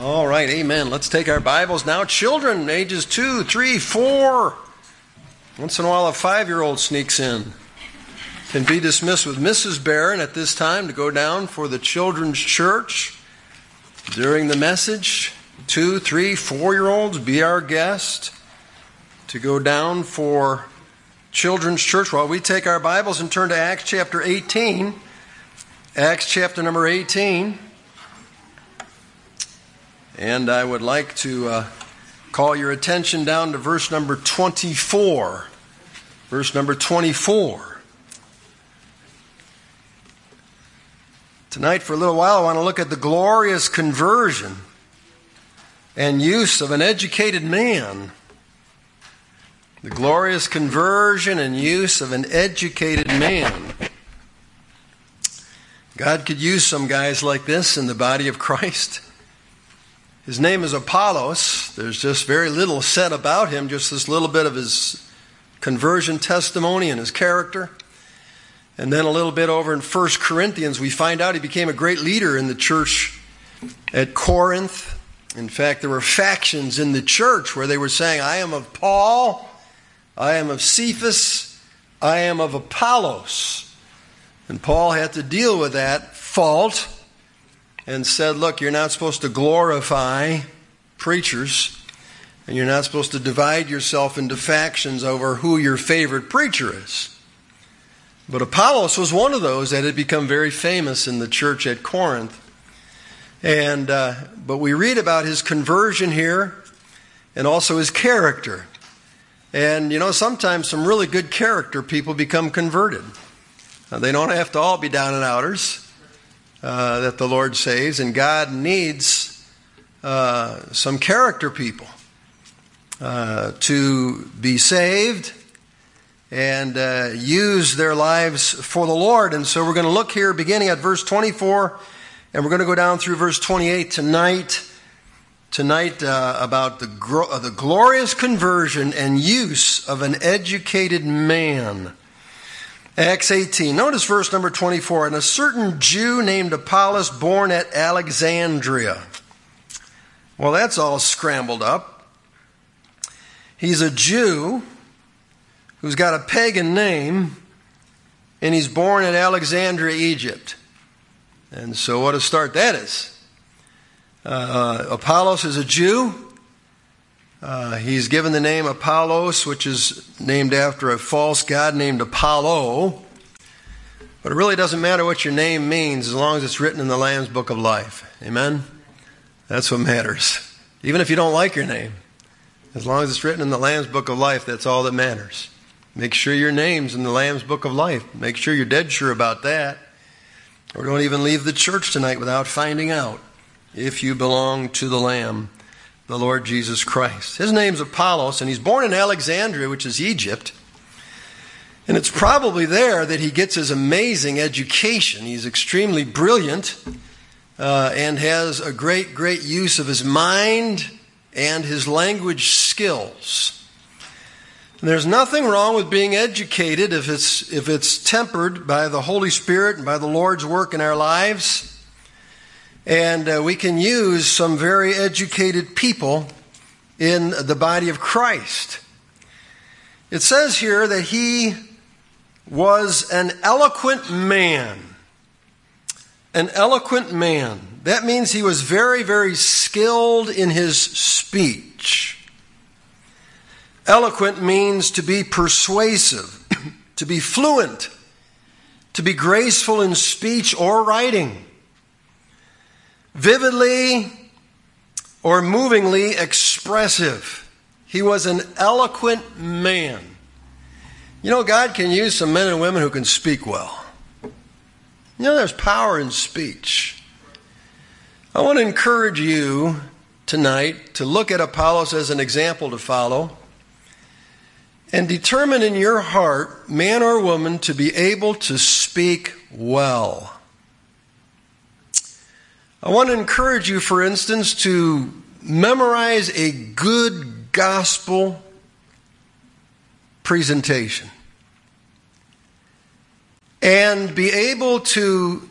All right, amen. Let's take our Bibles now. Children, ages two, three, four. Once in a while, a five year old sneaks in. Can be dismissed with Mrs. Barron at this time to go down for the children's church during the message. Two, three, four year olds, be our guest to go down for children's church while we take our Bibles and turn to Acts chapter 18. Acts chapter number 18. And I would like to uh, call your attention down to verse number 24. Verse number 24. Tonight, for a little while, I want to look at the glorious conversion and use of an educated man. The glorious conversion and use of an educated man. God could use some guys like this in the body of Christ. His name is Apollos. There's just very little said about him, just this little bit of his conversion testimony and his character. And then a little bit over in 1 Corinthians, we find out he became a great leader in the church at Corinth. In fact, there were factions in the church where they were saying, I am of Paul, I am of Cephas, I am of Apollos. And Paul had to deal with that fault and said, Look, you're not supposed to glorify preachers, and you're not supposed to divide yourself into factions over who your favorite preacher is. But Apollos was one of those that had become very famous in the church at Corinth. And, uh, but we read about his conversion here and also his character. And, you know, sometimes some really good character people become converted. Uh, they don't have to all be down and outers uh, that the Lord saves, and God needs uh, some character people uh, to be saved and uh, use their lives for the Lord. And so we're going to look here beginning at verse 24, and we're going to go down through verse 28 tonight. Tonight, uh, about the, gro- the glorious conversion and use of an educated man. Acts 18. Notice verse number 24. And a certain Jew named Apollos, born at Alexandria. Well, that's all scrambled up. He's a Jew who's got a pagan name, and he's born at Alexandria, Egypt. And so, what a start that is. Uh, Apollos is a Jew. Uh, he's given the name Apollos, which is named after a false god named Apollo. But it really doesn't matter what your name means as long as it's written in the Lamb's Book of Life. Amen? That's what matters. Even if you don't like your name, as long as it's written in the Lamb's Book of Life, that's all that matters. Make sure your name's in the Lamb's Book of Life. Make sure you're dead sure about that. Or don't even leave the church tonight without finding out if you belong to the Lamb the Lord Jesus Christ. His name's Apollos, and he's born in Alexandria, which is Egypt. And it's probably there that he gets his amazing education. He's extremely brilliant uh, and has a great, great use of his mind and his language skills. And there's nothing wrong with being educated if it's, if it's tempered by the Holy Spirit and by the Lord's work in our lives. And uh, we can use some very educated people in the body of Christ. It says here that he was an eloquent man. An eloquent man. That means he was very, very skilled in his speech. Eloquent means to be persuasive, to be fluent, to be graceful in speech or writing vividly or movingly expressive. He was an eloquent man. You know, God can use some men and women who can speak well. You know, there's power in speech. I want to encourage you tonight to look at Apollos as an example to follow and determine in your heart, man or woman, to be able to speak well. I want to encourage you, for instance, to memorize a good gospel presentation and be able to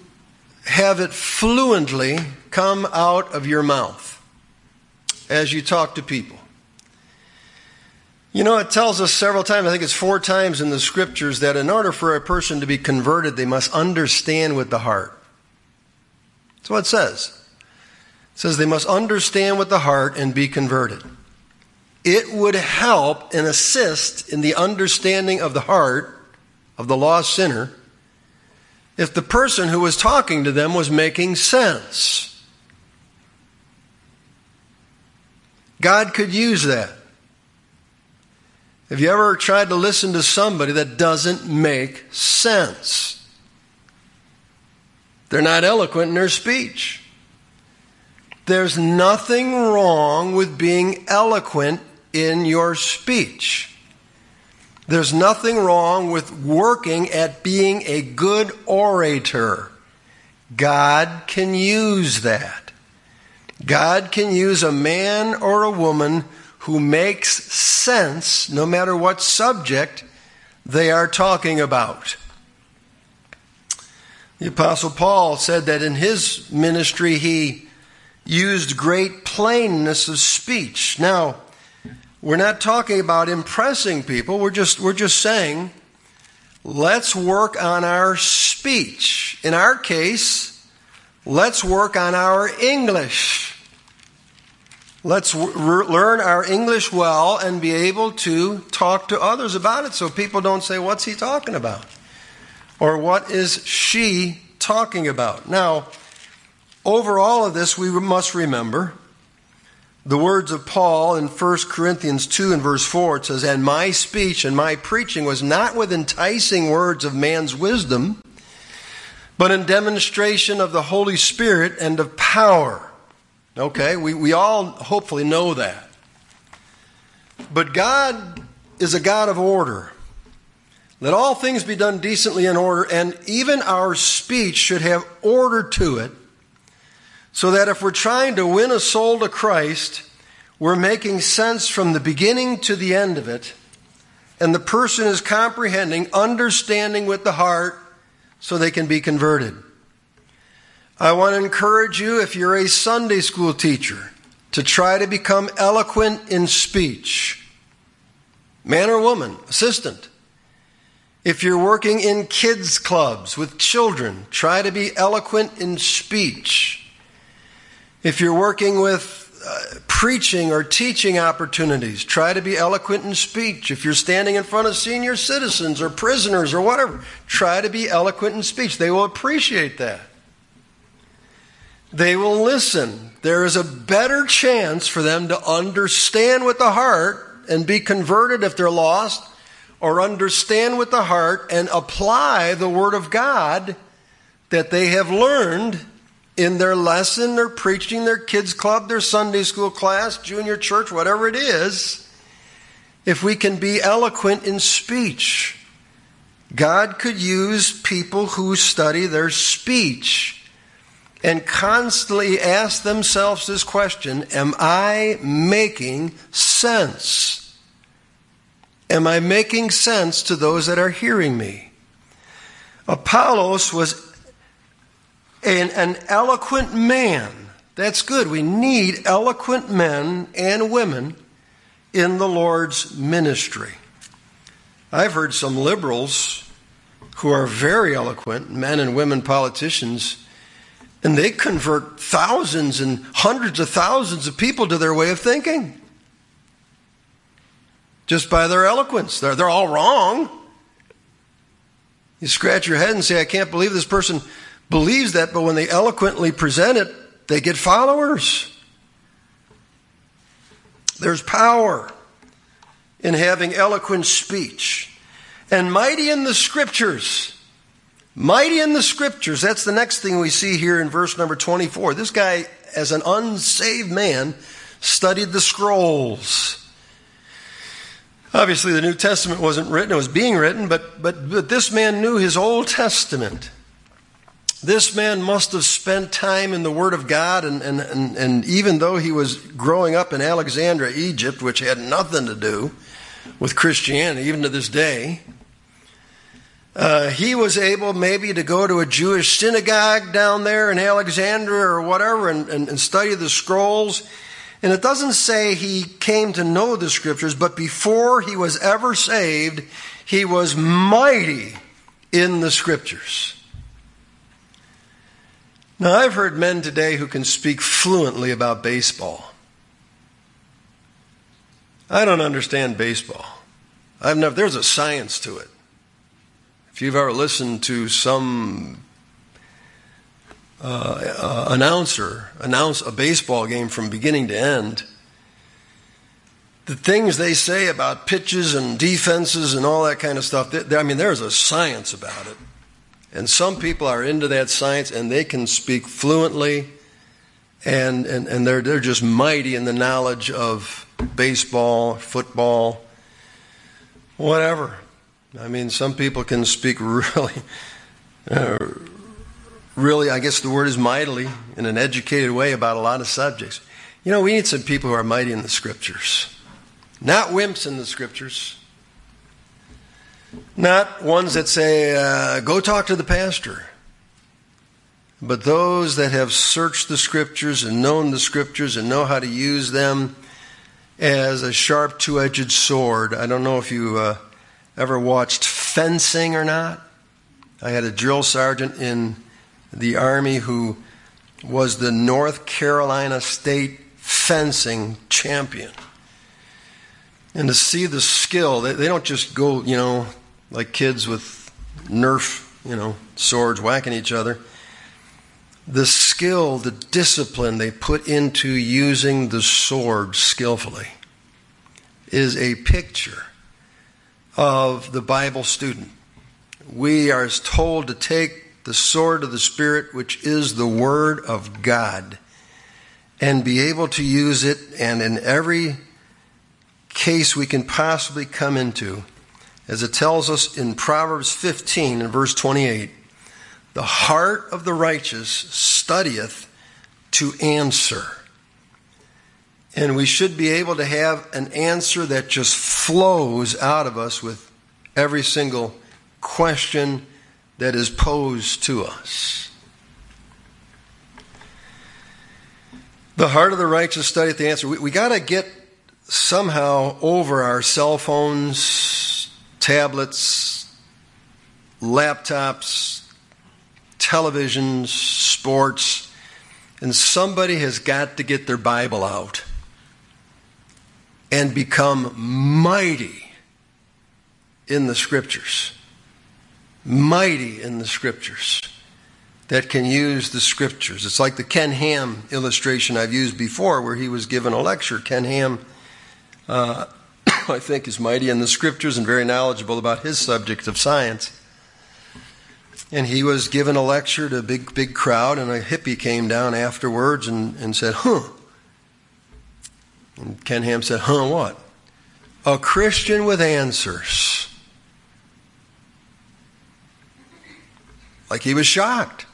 have it fluently come out of your mouth. as you talk to people. You know, it tells us several times, I think it's four times in the scriptures, that in order for a person to be converted, they must understand with the heart. That's what it says. It says they must understand with the heart and be converted. It would help and assist in the understanding of the heart of the lost sinner if the person who was talking to them was making sense. God could use that. Have you ever tried to listen to somebody that doesn't make sense? They're not eloquent in their speech. There's nothing wrong with being eloquent in your speech. There's nothing wrong with working at being a good orator. God can use that. God can use a man or a woman who makes sense no matter what subject they are talking about. The Apostle Paul said that in his ministry he used great plainness of speech. Now, we're not talking about impressing people. We're just, we're just saying, let's work on our speech. In our case, let's work on our English. Let's re- learn our English well and be able to talk to others about it so people don't say, What's he talking about? Or what is she talking about? Now, over all of this, we must remember the words of Paul in 1 Corinthians 2 and verse 4. It says, And my speech and my preaching was not with enticing words of man's wisdom, but in demonstration of the Holy Spirit and of power. Okay, we, we all hopefully know that. But God is a God of order. Let all things be done decently in order, and even our speech should have order to it so that if we're trying to win a soul to Christ, we're making sense from the beginning to the end of it, and the person is comprehending, understanding with the heart, so they can be converted. I want to encourage you, if you're a Sunday school teacher, to try to become eloquent in speech. Man or woman, assistant. If you're working in kids' clubs with children, try to be eloquent in speech. If you're working with uh, preaching or teaching opportunities, try to be eloquent in speech. If you're standing in front of senior citizens or prisoners or whatever, try to be eloquent in speech. They will appreciate that. They will listen. There is a better chance for them to understand with the heart and be converted if they're lost, or understand with the heart and apply the Word of God that they have learned in their lesson, their preaching, their kids' club, their Sunday school class, junior church, whatever it is, if we can be eloquent in speech. God could use people who study their speech and constantly ask themselves this question Am I making sense? Am I making sense to those that are hearing me? Apollos was an, an eloquent man. That's good. We need eloquent men and women in the Lord's ministry. I've heard some liberals who are very eloquent, men and women politicians, and they convert thousands and hundreds of thousands of people to their way of thinking just by their eloquence. They're, they're all wrong. You scratch your head and say, I can't believe this person believes that, but when they eloquently present it, they get followers. There's power in having eloquent speech. And mighty in the scriptures. Mighty in the scriptures. That's the next thing we see here in verse number 24. This guy, as an unsaved man, studied the scrolls. Obviously, the New Testament wasn't written, it was being written, but, but, but this man knew his Old Testament. This man must have spent time in the Word of God, and, and, and, and, even though he was growing up in Alexandria, Egypt, which had nothing to do with Christianity, even to this day, uh, he was able maybe to go to a Jewish synagogue down there in Alexandria or whatever and, and, and study the scrolls. And it doesn't say he came to know the scriptures, but before he was ever saved, he was mighty in the scriptures. Now, I've heard men today who can speak fluently about baseball. I don't understand baseball. I've never, there's a science to it. If you've ever listened to some uh, announcer announce a baseball game from beginning to end, the things they say about pitches and defenses and all that kind of stuff, they, I mean, there's a science about it. And some people are into that science and they can speak fluently and, and, and they're, they're just mighty in the knowledge of baseball, football, whatever. I mean, some people can speak really, uh, really, I guess the word is mightily, in an educated way about a lot of subjects. You know, we need some people who are mighty in the scriptures, not wimps in the scriptures. Not ones that say, uh, go talk to the pastor. But those that have searched the scriptures and known the scriptures and know how to use them as a sharp two edged sword. I don't know if you uh, ever watched fencing or not. I had a drill sergeant in the Army who was the North Carolina State fencing champion. And to see the skill, they, they don't just go, you know, like kids with Nerf, you know, swords whacking each other. The skill, the discipline they put into using the sword skillfully is a picture of the Bible student. We are told to take the sword of the Spirit, which is the Word of God, and be able to use it, and in every case we can possibly come into as it tells us in Proverbs 15 and verse 28 the heart of the righteous studieth to answer. And we should be able to have an answer that just flows out of us with every single question that is posed to us. The heart of the righteous study the answer. We, we got to get somehow over our cell phones, tablets, laptops, televisions, sports, and somebody has got to get their Bible out and become mighty in the scriptures. Mighty in the scriptures that can use the scriptures. It's like the Ken Ham illustration I've used before, where he was given a lecture. Ken Ham uh, I think, is mighty in the scriptures and very knowledgeable about his subject of science. And he was given a lecture to a big, big crowd, and a hippie came down afterwards and, and said, Huh. And Ken Ham said, Huh, what? A Christian with answers. Like he was shocked.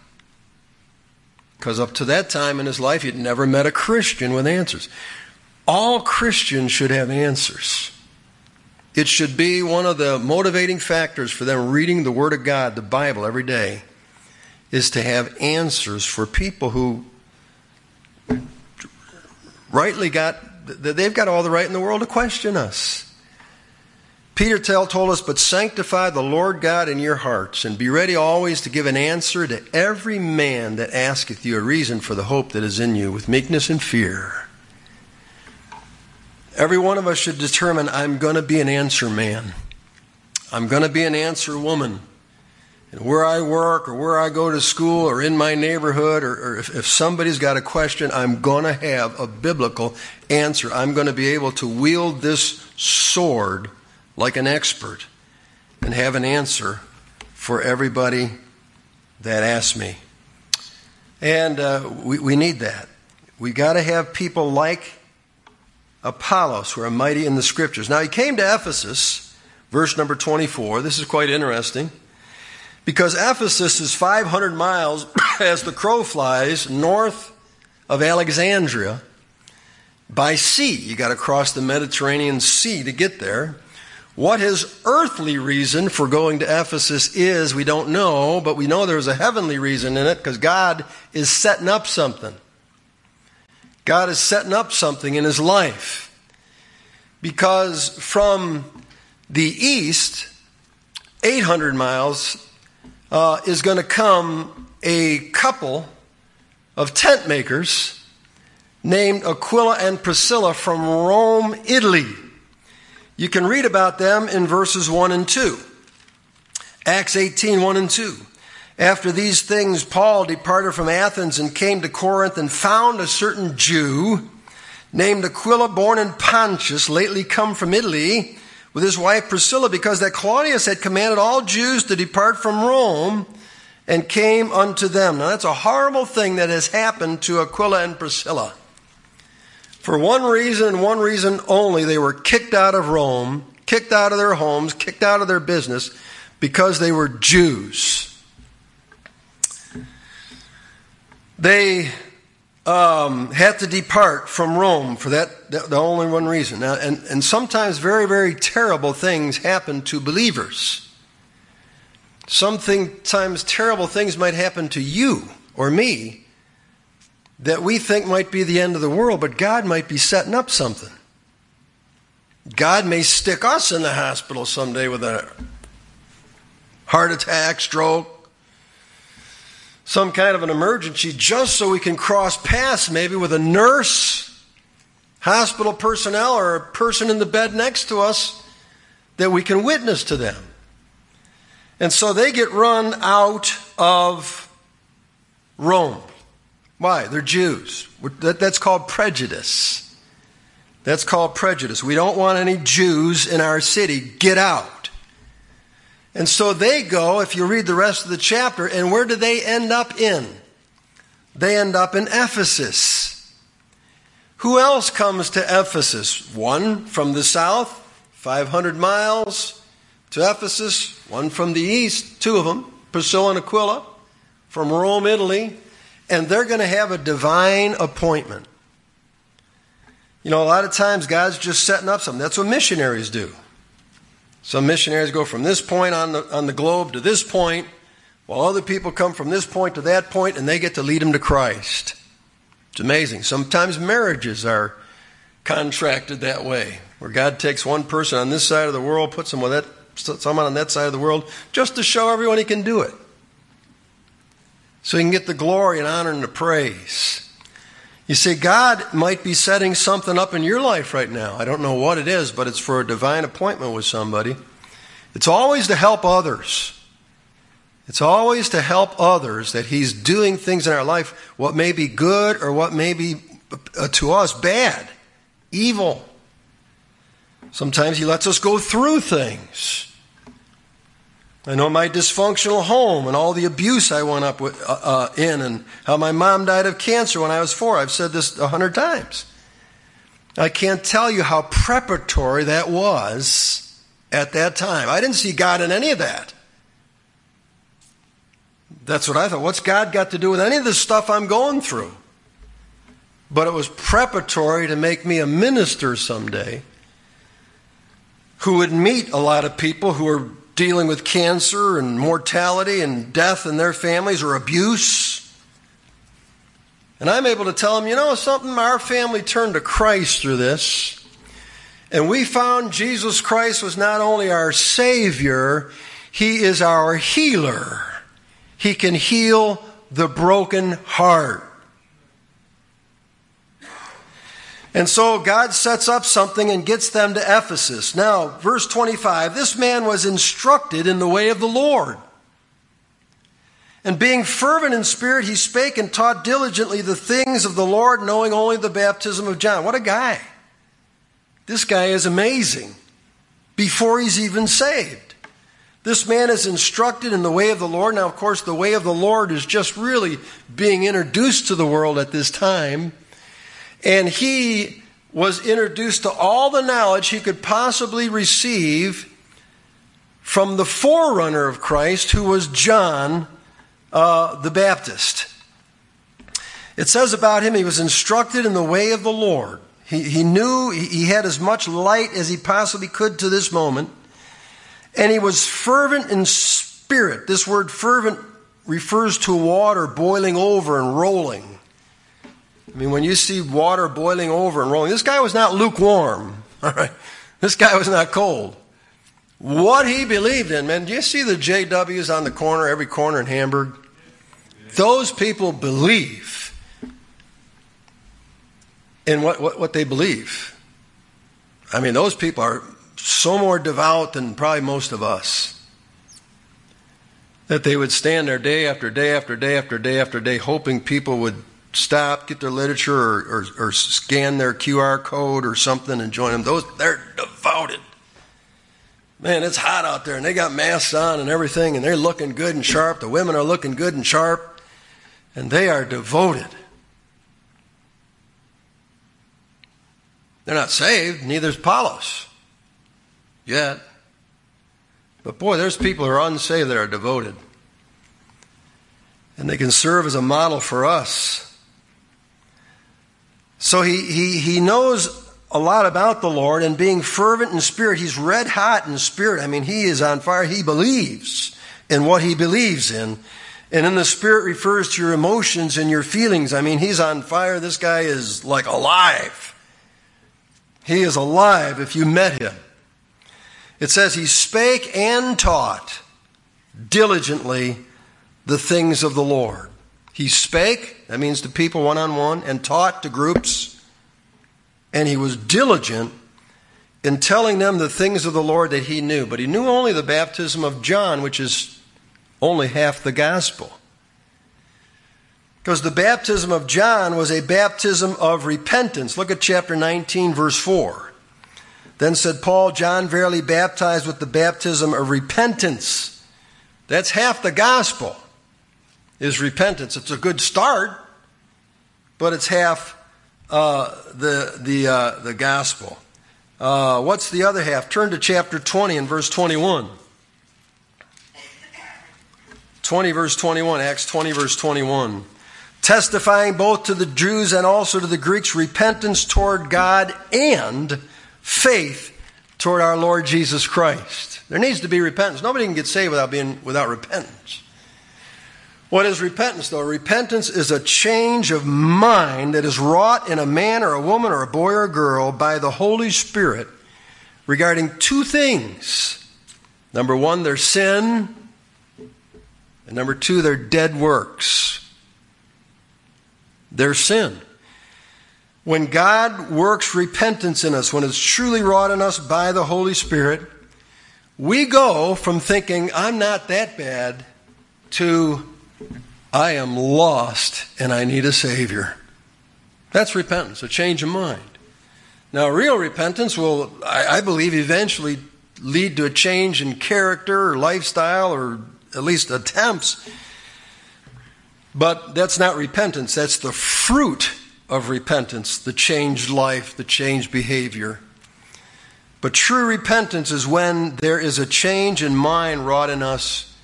Because up to that time in his life, he'd never met a Christian with answers. All Christians should have answers. It should be one of the motivating factors for them reading the Word of God, the Bible, every day, is to have answers for people who rightly got, they've got all the right in the world to question us. Peter tell, told us, but sanctify the Lord God in your hearts, and be ready always to give an answer to every man that asketh you a reason for the hope that is in you, with meekness and fear. Every one of us should determine I'm going to be an answer man. I'm going to be an answer woman. And where I work or where I go to school or in my neighborhood or, or if, if somebody's got a question, I'm going to have a biblical answer. I'm going to be able to wield this sword like an expert and have an answer for everybody that asks me. And uh, we, we need that. We got to have people like Apollos, who are mighty in the scriptures. Now he came to Ephesus, verse number 24. This is quite interesting. Because Ephesus is 500 miles as the crow flies north of Alexandria by sea. You got to cross the Mediterranean Sea to get there. What his earthly reason for going to Ephesus is, we don't know, but we know there's a heavenly reason in it because God is setting up something. God is setting up something in his life. Because from the east, 800 miles, uh, is going to come a couple of tent makers named Aquila and Priscilla from Rome, Italy. You can read about them in verses 1 and 2. Acts 18, 1 and 2. After these things, Paul departed from Athens and came to Corinth and found a certain Jew named Aquila, born in Pontus, lately come from Italy, with his wife Priscilla, because that Claudius had commanded all Jews to depart from Rome and came unto them. Now, that's a horrible thing that has happened to Aquila and Priscilla. For one reason one reason only, they were kicked out of Rome, kicked out of their homes, kicked out of their business because they were Jews. They um, had to depart from Rome for that, the only one reason. Now, and, and sometimes very, very terrible things happen to believers. Sometimes terrible things might happen to you or me that we think might be the end of the world, but God might be setting up something. God may stick us in the hospital someday with a heart attack, stroke, some kind of an emergency, just so we can cross paths maybe with a nurse, hospital personnel, or a person in the bed next to us that we can witness to them. And so they get run out of Rome. Why? They're Jews. That's called prejudice. That's called prejudice. We don't want any Jews in our city. Get out. And so they go, if you read the rest of the chapter, and where do they end up in? They end up in Ephesus. Who else comes to Ephesus? One from the south, 500 miles to Ephesus. One from the east, two of them, Priscilla and Aquila, from Rome, Italy and they're going to have a divine appointment. You know, a lot of times God's just setting up something. That's what missionaries do. Some missionaries go from this point on the, on the globe to this point, while other people come from this point to that point, and they get to lead them to Christ. It's amazing. Sometimes marriages are contracted that way, where God takes one person on this side of the world, puts them with that, someone on that side of the world, just to show everyone He can do it so he can get the glory and honor and the praise. You see, God might be setting something up in your life right now. I don't know what it is, but it's for a divine appointment with somebody. It's always to help others. It's always to help others that He's doing things in our life, what may be good or what may be uh, to us bad, evil. Sometimes He lets us go through things. I know my dysfunctional home and all the abuse I went up with, uh, uh, in, and how my mom died of cancer when I was four. I've said this a hundred times. I can't tell you how preparatory that was at that time. I didn't see God in any of that. That's what I thought. What's God got to do with any of the stuff I'm going through? But it was preparatory to make me a minister someday who would meet a lot of people who were dealing with cancer and mortality and death in their families or abuse. And I'm able to tell them, you know something, our family turned to Christ through this. And we found Jesus Christ was not only our Savior, He is our healer. He can heal the broken heart. And so God sets up something and gets them to Ephesus. Now, verse 25 this man was instructed in the way of the Lord. And being fervent in spirit, he spake and taught diligently the things of the Lord, knowing only the baptism of John. What a guy! This guy is amazing before he's even saved. This man is instructed in the way of the Lord. Now, of course, the way of the Lord is just really being introduced to the world at this time. And he was introduced to all the knowledge he could possibly receive from the forerunner of Christ, who was John uh, the Baptist. It says about him, he was instructed in the way of the Lord. He, he knew he had as much light as he possibly could to this moment. And he was fervent in spirit. This word fervent refers to water boiling over and rolling. I mean, when you see water boiling over and rolling, this guy was not lukewarm. All right. This guy was not cold. What he believed in, man. Do you see the JWs on the corner, every corner in Hamburg? Those people believe in what, what, what they believe. I mean, those people are so more devout than probably most of us. That they would stand there day after day after day after day after day, hoping people would stop, get their literature, or, or, or scan their QR code or something and join them. Those they're devoted. Man, it's hot out there, and they got masks on and everything, and they're looking good and sharp. The women are looking good and sharp, and they are devoted. They're not saved, neither is Apollos yet. But boy, there's people who are unsaved that are devoted. And they can serve as a model for us. So he, he, he knows a lot about the Lord and being fervent in spirit. He's red hot in spirit. I mean, he is on fire. He believes in what he believes in. And in the spirit refers to your emotions and your feelings. I mean, he's on fire. This guy is like alive. He is alive if you met him. It says he spake and taught diligently the things of the Lord. He spake, that means to people one on one, and taught to groups. And he was diligent in telling them the things of the Lord that he knew. But he knew only the baptism of John, which is only half the gospel. Because the baptism of John was a baptism of repentance. Look at chapter 19, verse 4. Then said Paul, John verily baptized with the baptism of repentance. That's half the gospel, is repentance. It's a good start, but it's half uh, the, the, uh, the gospel. Uh, what's the other half? Turn to chapter 20 and verse 21. 20 verse 21, Acts 20 verse 21. Testifying both to the Jews and also to the Greeks repentance toward God and faith toward our Lord Jesus Christ. There needs to be repentance. Nobody can get saved without being without repentance. What is repentance though? Repentance is a change of mind that is wrought in a man or a woman or a boy or a girl by the Holy Spirit regarding two things. Number 1, their sin, and number 2, their dead works. Their sin. When God works repentance in us, when it's truly wrought in us by the Holy Spirit, we go from thinking, I'm not that bad, to, I am lost and I need a Savior. That's repentance, a change of mind. Now, real repentance will, I, I believe, eventually lead to a change in character or lifestyle or at least attempts. But that's not repentance, that's the fruit of repentance, the changed life, the changed behavior. But true repentance is when there is a change in mind wrought in us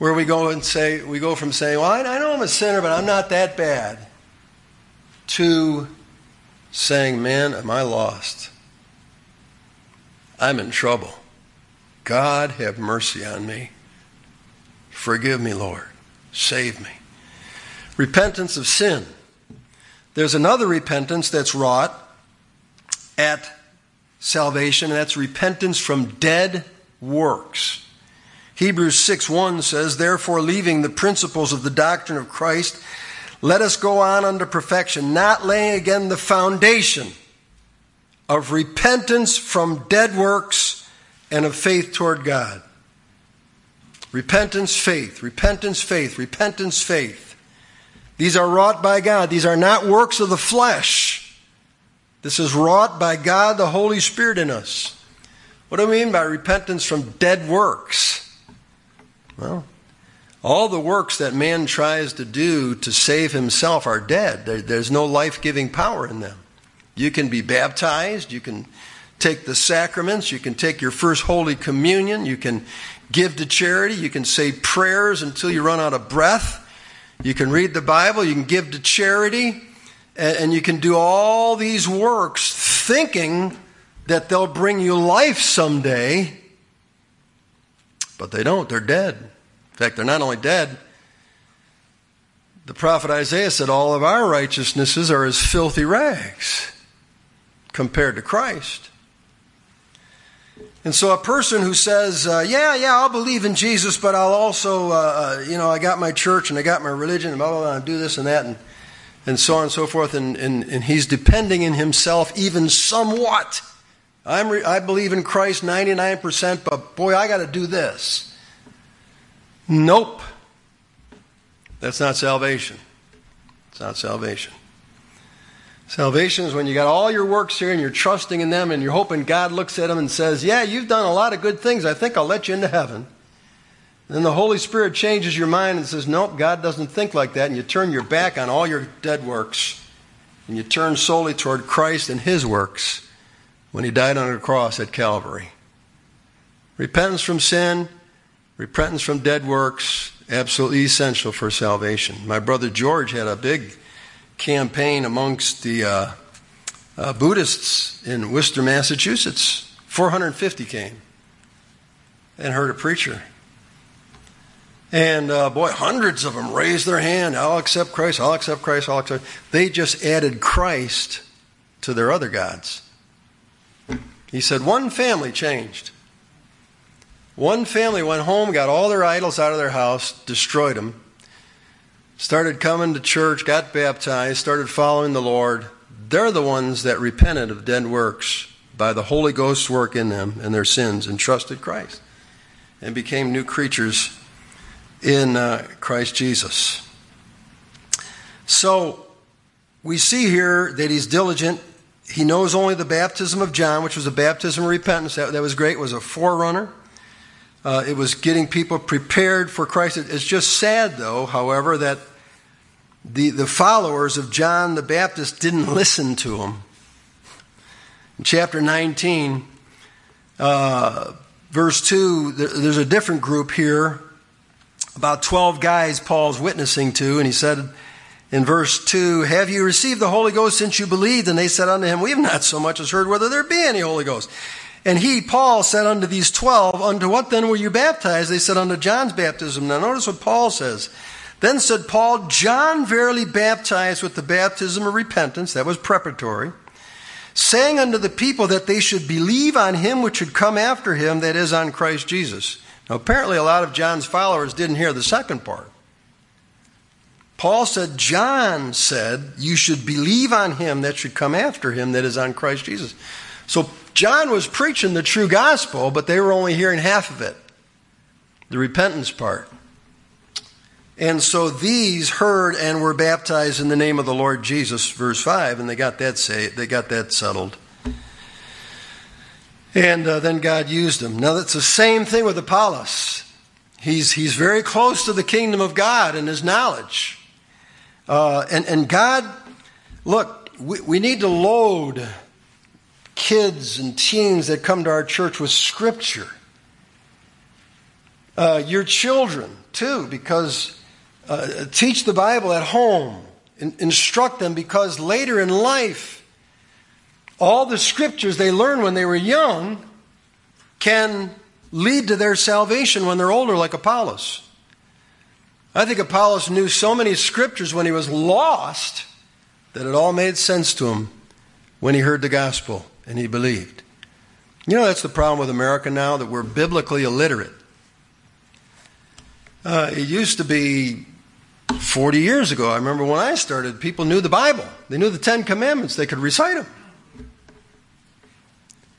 where we go and say, we go from saying, well, I, I know I'm a sinner, but I'm not that bad, to saying, man, am I lost? I'm in trouble. God, have mercy on me. Forgive me, Lord. Save me. Repentance of sin there's another repentance that's wrought at salvation, and that's repentance from dead works. Hebrews 6 1 says, Therefore, leaving the principles of the doctrine of Christ, let us go on unto perfection, not laying again the foundation of repentance from dead works and of faith toward God. Repentance, faith, repentance, faith, repentance, faith. These are wrought by God. These are not works of the flesh. This is wrought by God, the Holy Spirit in us. What do I mean by repentance from dead works? Well, all the works that man tries to do to save himself are dead. there's no life giving power in them. You can be baptized, you can take the sacraments, you can take your first Holy Communion, you can give to charity, you can say prayers until you run out of breath. You can read the Bible, you can give to charity, and, you can do all these works thinking that they'll bring you life someday, but they don't. They're dead. Fact, they're not only dead, The prophet Isaiah said, All of our righteousnesses are as filthy rags compared to Christ. And so a person who says, uh, Yeah, yeah, I'll believe in Jesus, but I'll also, uh, uh, you know, I got my church and I got my religion and blah, blah, blah, and do this and that and, and so on and so forth, and, and, and he's depending in himself even somewhat. I'm re- I believe in Christ 99%, but boy, I got to do this. Nope. That's not salvation. It's not salvation. Salvation is when you got all your works here and you're trusting in them and you're hoping God looks at them and says, Yeah, you've done a lot of good things. I think I'll let you into heaven. Then the Holy Spirit changes your mind and says, Nope, God doesn't think like that. And you turn your back on all your dead works and you turn solely toward Christ and His works when He died on the cross at Calvary. Repentance from sin, repentance from dead works, absolutely essential for salvation. My brother George had a big campaign amongst the uh, uh, Buddhists in Worcester, Massachusetts. 450 came and heard a preacher. And uh, boy, hundreds of them raised their hand. I'll accept Christ. I'll accept Christ. I'll accept. They just added Christ to their other gods. He said one family changed. One family went home, got all their idols out of their house, destroyed them, started coming to church, got baptized, started following the Lord. They're the ones that repented of dead works by the Holy Ghost's work in them and their sins and trusted Christ and became new creatures in uh, Christ Jesus. So we see here that he's diligent. He knows only the baptism of John, which was a baptism of repentance. That, that was great. It was a forerunner. Uh, it was getting people prepared for Christ. It's just sad, though, however, that the, the followers of John the Baptist didn't listen to him. In chapter 19, uh, verse 2, there's a different group here, about 12 guys Paul's witnessing to, and he said in verse 2, Have you received the Holy Ghost since you believed? And they said unto him, We have not so much as heard whether there be any Holy Ghost. And he, Paul, said unto these twelve, Unto what then were you baptized? They said, Unto John's baptism. Now notice what Paul says. Then said Paul, John verily baptized with the baptism of repentance, that was preparatory, saying unto the people that they should believe on him which should come after him, that is, on Christ Jesus. Now apparently a lot of John's followers didn't hear the second part. Paul said, John said, You should believe on him that should come after him, that is, on Christ Jesus. So John was preaching the true gospel, but they were only hearing half of it the repentance part. And so these heard and were baptized in the name of the Lord Jesus, verse 5, and they got that say, they got that settled. And uh, then God used them. Now that's the same thing with Apollos. He's, he's very close to the kingdom of God in his knowledge. Uh, and, and God, look, we, we need to load kids and teens that come to our church with Scripture. Uh, your children, too, because uh, teach the Bible at home. In, instruct them because later in life, all the scriptures they learned when they were young can lead to their salvation when they're older, like Apollos. I think Apollos knew so many scriptures when he was lost that it all made sense to him when he heard the gospel and he believed. You know, that's the problem with America now, that we're biblically illiterate. Uh, it used to be 40 years ago. I remember when I started, people knew the Bible. They knew the Ten Commandments. They could recite them.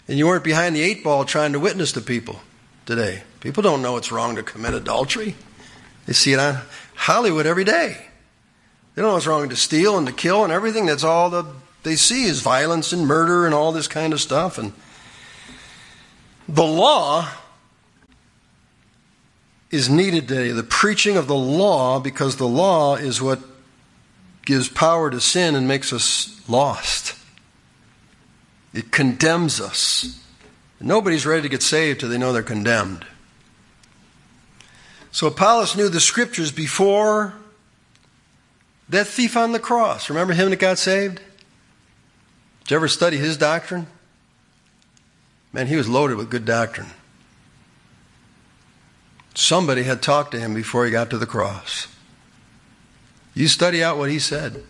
And you weren't behind the eight ball trying to witness to people today. People don't know it's wrong to commit adultery. They see it on Hollywood every day. They don't know it's wrong to steal and to kill and everything. That's all the they see is violence and murder and all this kind of stuff. And the law is needed today. The preaching of the law, because the law is what gives power to sin and makes us lost. It condemns us. Nobody's ready to get saved till they know they're condemned. So Apollos knew the scriptures before that thief on the cross. Remember him that got saved? Did you ever study his doctrine? Man, he was loaded with good doctrine. Somebody had talked to him before he got to the cross. You study out what he said.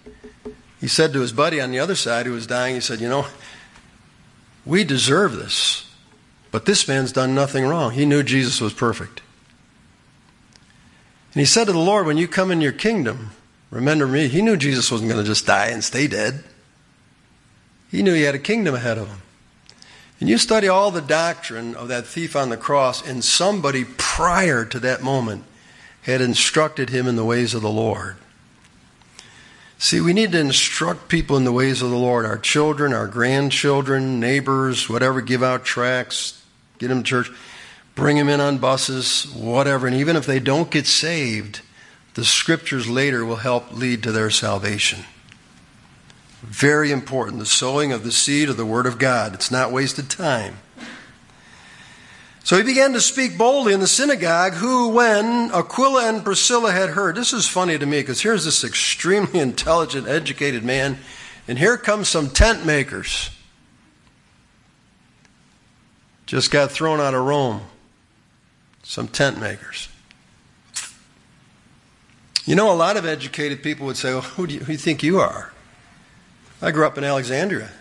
He said to his buddy on the other side who was dying, he said, You know, we deserve this, but this man's done nothing wrong. He knew Jesus was perfect. And he said to the Lord, When you come in your kingdom, remember me. He knew Jesus wasn't going to just die and stay dead. He knew he had a kingdom ahead of him. And you study all the doctrine of that thief on the cross, and somebody prior to that moment had instructed him in the ways of the Lord. See, we need to instruct people in the ways of the Lord our children, our grandchildren, neighbors, whatever, give out tracts, get them to church, bring them in on buses, whatever. And even if they don't get saved, the scriptures later will help lead to their salvation. Very important. The sowing of the seed of the Word of God. It's not wasted time. So he began to speak boldly in the synagogue, who, when Aquila and Priscilla had heard, this is funny to me because here's this extremely intelligent, educated man, and here comes some tent makers. Just got thrown out of Rome. Some tent makers. You know, a lot of educated people would say, well, who, do you, who do you think you are? I grew up in Alexandria.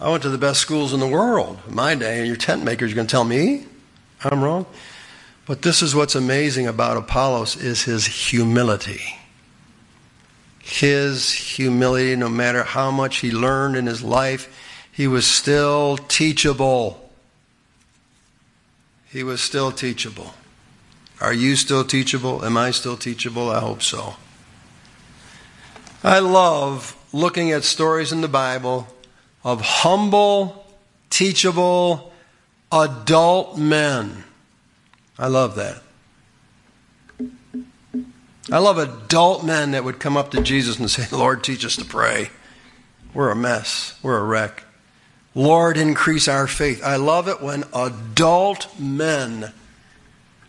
I went to the best schools in the world in my day, and your tent maker is going to tell me I'm wrong. But this is what's amazing about Apollos is his humility. His humility, no matter how much he learned in his life, he was still teachable. He was still teachable. Are you still teachable? Am I still teachable? I hope so. I love looking at stories in the Bible of humble, teachable, adult men. I love that. I love adult men that would come up to Jesus and say, Lord, teach us to pray. We're a mess. We're a wreck. Lord, increase our faith. I love it when adult men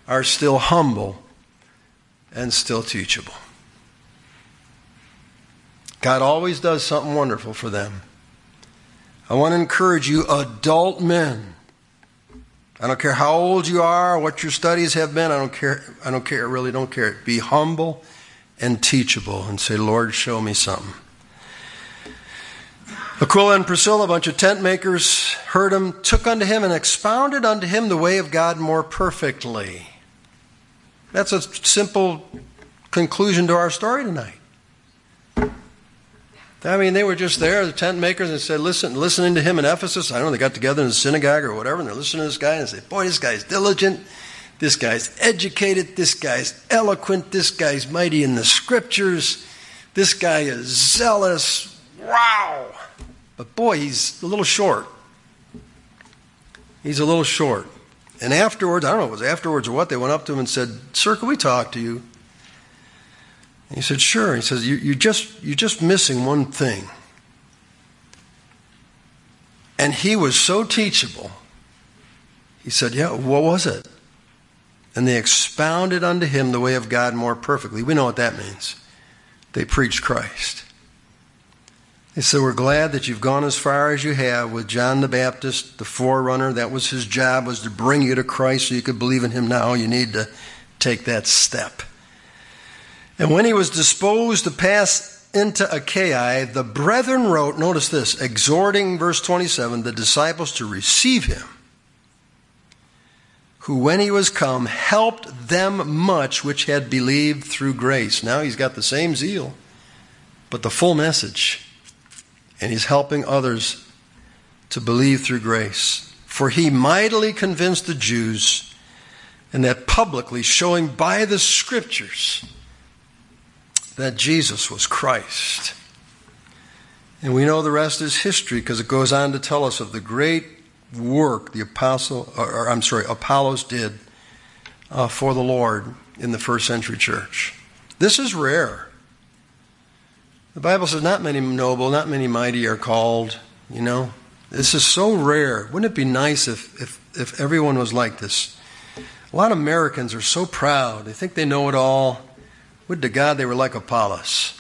are still humble and still teachable. God always does something wonderful for them. I want to encourage you, adult men. I don't care how old you are, what your studies have been. I don't care. I don't care. I really don't care. Be humble and teachable and say, Lord, show me something. Aquila and Priscilla, a bunch of tent makers, heard him, took unto him, and expounded unto him the way of God more perfectly. That's a simple conclusion to our story tonight. I mean, they were just there, the tent makers, and said, listen, listening to him in Ephesus. I don't know, they got together in the synagogue or whatever, and they're listening to this guy and say, boy, this guy's diligent. This guy's educated. This guy's eloquent. This guy's mighty in the scriptures. This guy is zealous. Wow. But boy, he's a little short. He's a little short. And afterwards, I don't know if it was afterwards or what, they went up to him and said, Sir, can we talk to you? He said, Sure. He says, you, you just, You're just missing one thing. And he was so teachable. He said, Yeah, what was it? And they expounded unto him the way of God more perfectly. We know what that means. They preached Christ. They said, We're glad that you've gone as far as you have with John the Baptist, the forerunner. That was his job, was to bring you to Christ so you could believe in him now. You need to take that step. And when he was disposed to pass into Achaia, the brethren wrote, notice this, exhorting, verse 27, the disciples to receive him, who, when he was come, helped them much which had believed through grace. Now he's got the same zeal, but the full message. And he's helping others to believe through grace. For he mightily convinced the Jews, and that publicly showing by the scriptures that Jesus was Christ. And we know the rest is history because it goes on to tell us of the great work the apostle, or, I'm sorry, Apollos did uh, for the Lord in the first century church. This is rare. The Bible says not many noble, not many mighty are called, you know. This is so rare. Wouldn't it be nice if, if, if everyone was like this? A lot of Americans are so proud. They think they know it all. Would to God they were like Apollos.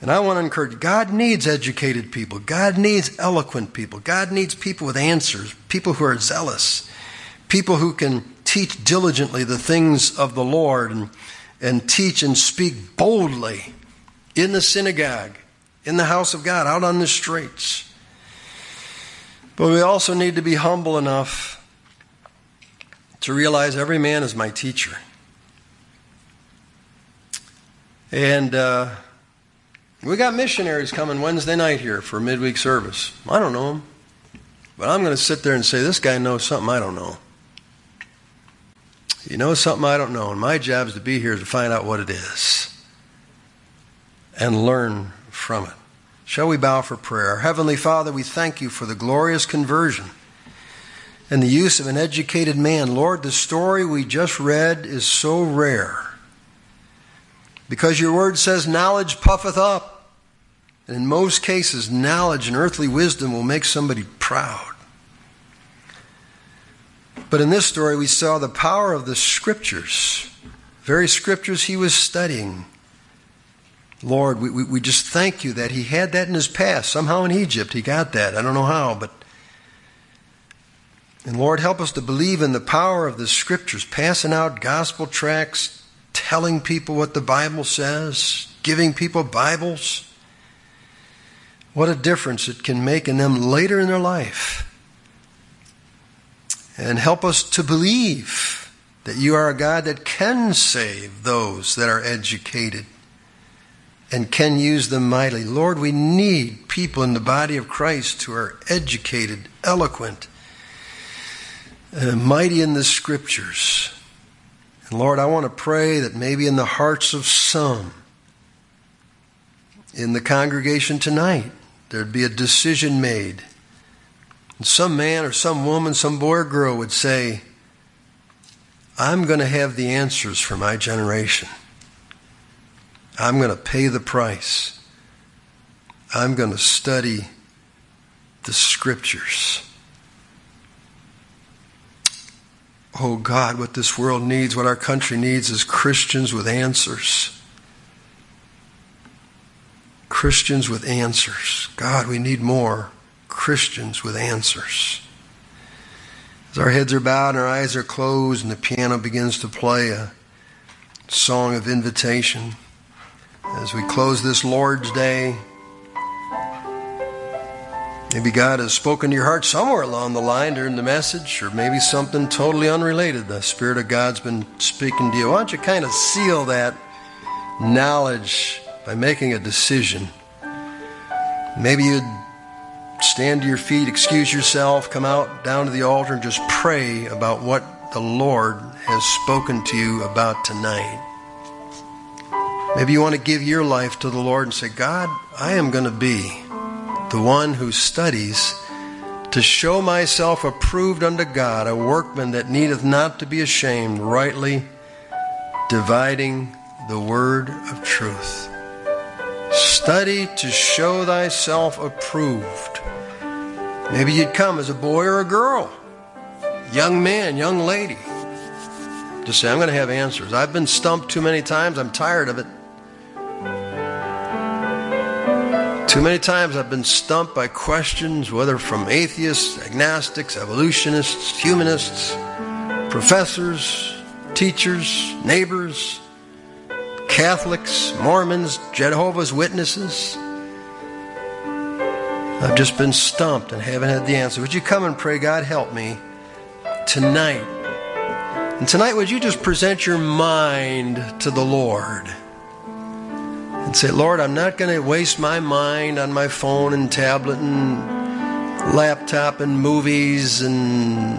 And I want to encourage God needs educated people. God needs eloquent people. God needs people with answers, people who are zealous, people who can teach diligently the things of the Lord and, and teach and speak boldly in the synagogue, in the house of God, out on the streets. But we also need to be humble enough to realize every man is my teacher. And uh, we got missionaries coming Wednesday night here for midweek service. I don't know them, but I'm going to sit there and say, this guy knows something I don't know. He knows something I don't know, and my job is to be here to find out what it is and learn from it. Shall we bow for prayer? Heavenly Father, we thank you for the glorious conversion and the use of an educated man. Lord, the story we just read is so rare because your word says, Knowledge puffeth up. And in most cases, knowledge and earthly wisdom will make somebody proud. But in this story, we saw the power of the scriptures, very scriptures he was studying. Lord, we, we, we, just thank you that he had that in his past. Somehow in Egypt, he got that. I don't know how, but. And Lord, help us to believe in the power of the scriptures, passing out gospel tracts, telling people what the Bible says, giving people Bibles. What a difference it can make in them later in their life. And help us to believe that you are a God that can save those that are educated and can use them mightily. Lord, we need people in the body of Christ who are educated, eloquent, uh, mighty in the scriptures. And Lord, I want to pray that maybe in the hearts of some in the congregation tonight, there'd be a decision made. And some man or some woman, some boy or girl would say, I'm going to have the answers for my generation. I'm going to pay the price. I'm going to study the scriptures. Oh God, what this world needs, what our country needs is Christians with answers. Christians with answers. God, we need more Christians with answers. As our heads are bowed and our eyes are closed and the piano begins to play a song of invitation, as we close this Lord's Day, Maybe God has spoken to your heart somewhere along the line during the message, or maybe something totally unrelated. The Spirit of God's been speaking to you. Why don't you kind of seal that knowledge by making a decision? Maybe you'd stand to your feet, excuse yourself, come out down to the altar, and just pray about what the Lord has spoken to you about tonight. Maybe you want to give your life to the Lord and say, God, I am going to be the one who studies, to show myself approved unto God, a workman that needeth not to be ashamed, rightly dividing the word of truth. Study to show thyself approved. Maybe you'd come as a boy or a girl, young man, young lady. Just say, I'm going to have answers. I've been stumped too many times. I'm tired of it. Too many times I've been stumped by questions, whether from atheists, agnostics, evolutionists, humanists, professors, teachers, neighbors, Catholics, Mormons, Jehovah's Witnesses. I've just been stumped and haven't had the answer. Would you come and pray, God, help me tonight? And tonight, would you just present your mind to the Lord? And say, Lord, I'm not going to waste my mind on my phone and tablet and laptop and movies and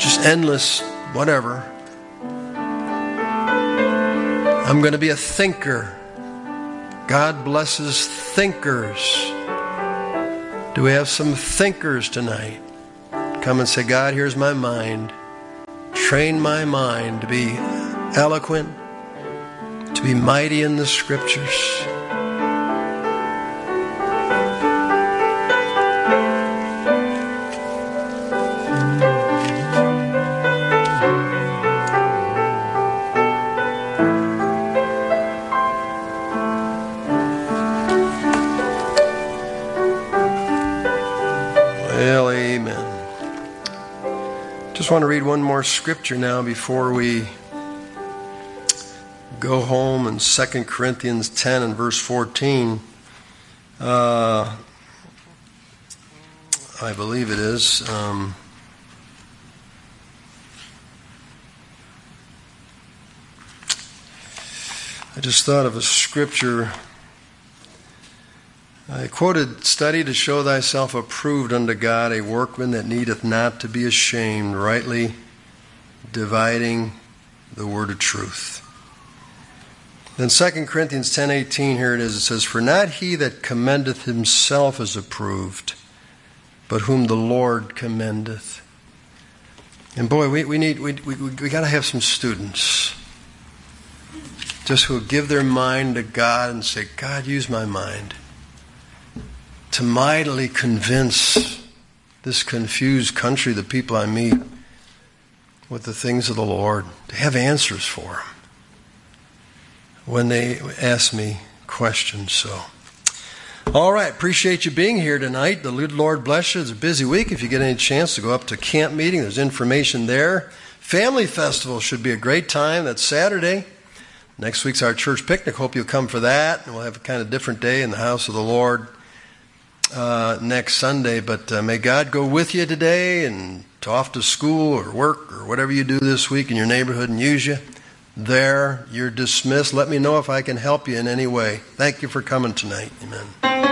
just endless whatever. I'm going to be a thinker. God blesses thinkers. Do we have some thinkers tonight? Come and say, God, here's my mind. Train my mind to be eloquent, to be mighty in the scriptures. Just want to read one more scripture now before we go home in 2 Corinthians 10 and verse 14. Uh, I believe it is. Um, I just thought of a scripture. I quoted, Study to show thyself approved unto God, a workman that needeth not to be ashamed, rightly dividing the word of truth. Then 2 Corinthians 10:18 here it is it says for not he that commendeth himself is approved but whom the Lord commendeth. And boy we, we need we, we, we got to have some students just who give their mind to God and say God use my mind to mightily convince this confused country the people I meet with the things of the Lord to have answers for them when they ask me questions. So, all right, appreciate you being here tonight. The Lord bless you. It's a busy week. If you get any chance to go up to camp meeting, there's information there. Family Festival should be a great time. That's Saturday. Next week's our church picnic. Hope you'll come for that. And we'll have a kind of different day in the house of the Lord uh, next Sunday. But uh, may God go with you today and to off to school or work or whatever you do this week in your neighborhood and use you there. You're dismissed. Let me know if I can help you in any way. Thank you for coming tonight. Amen.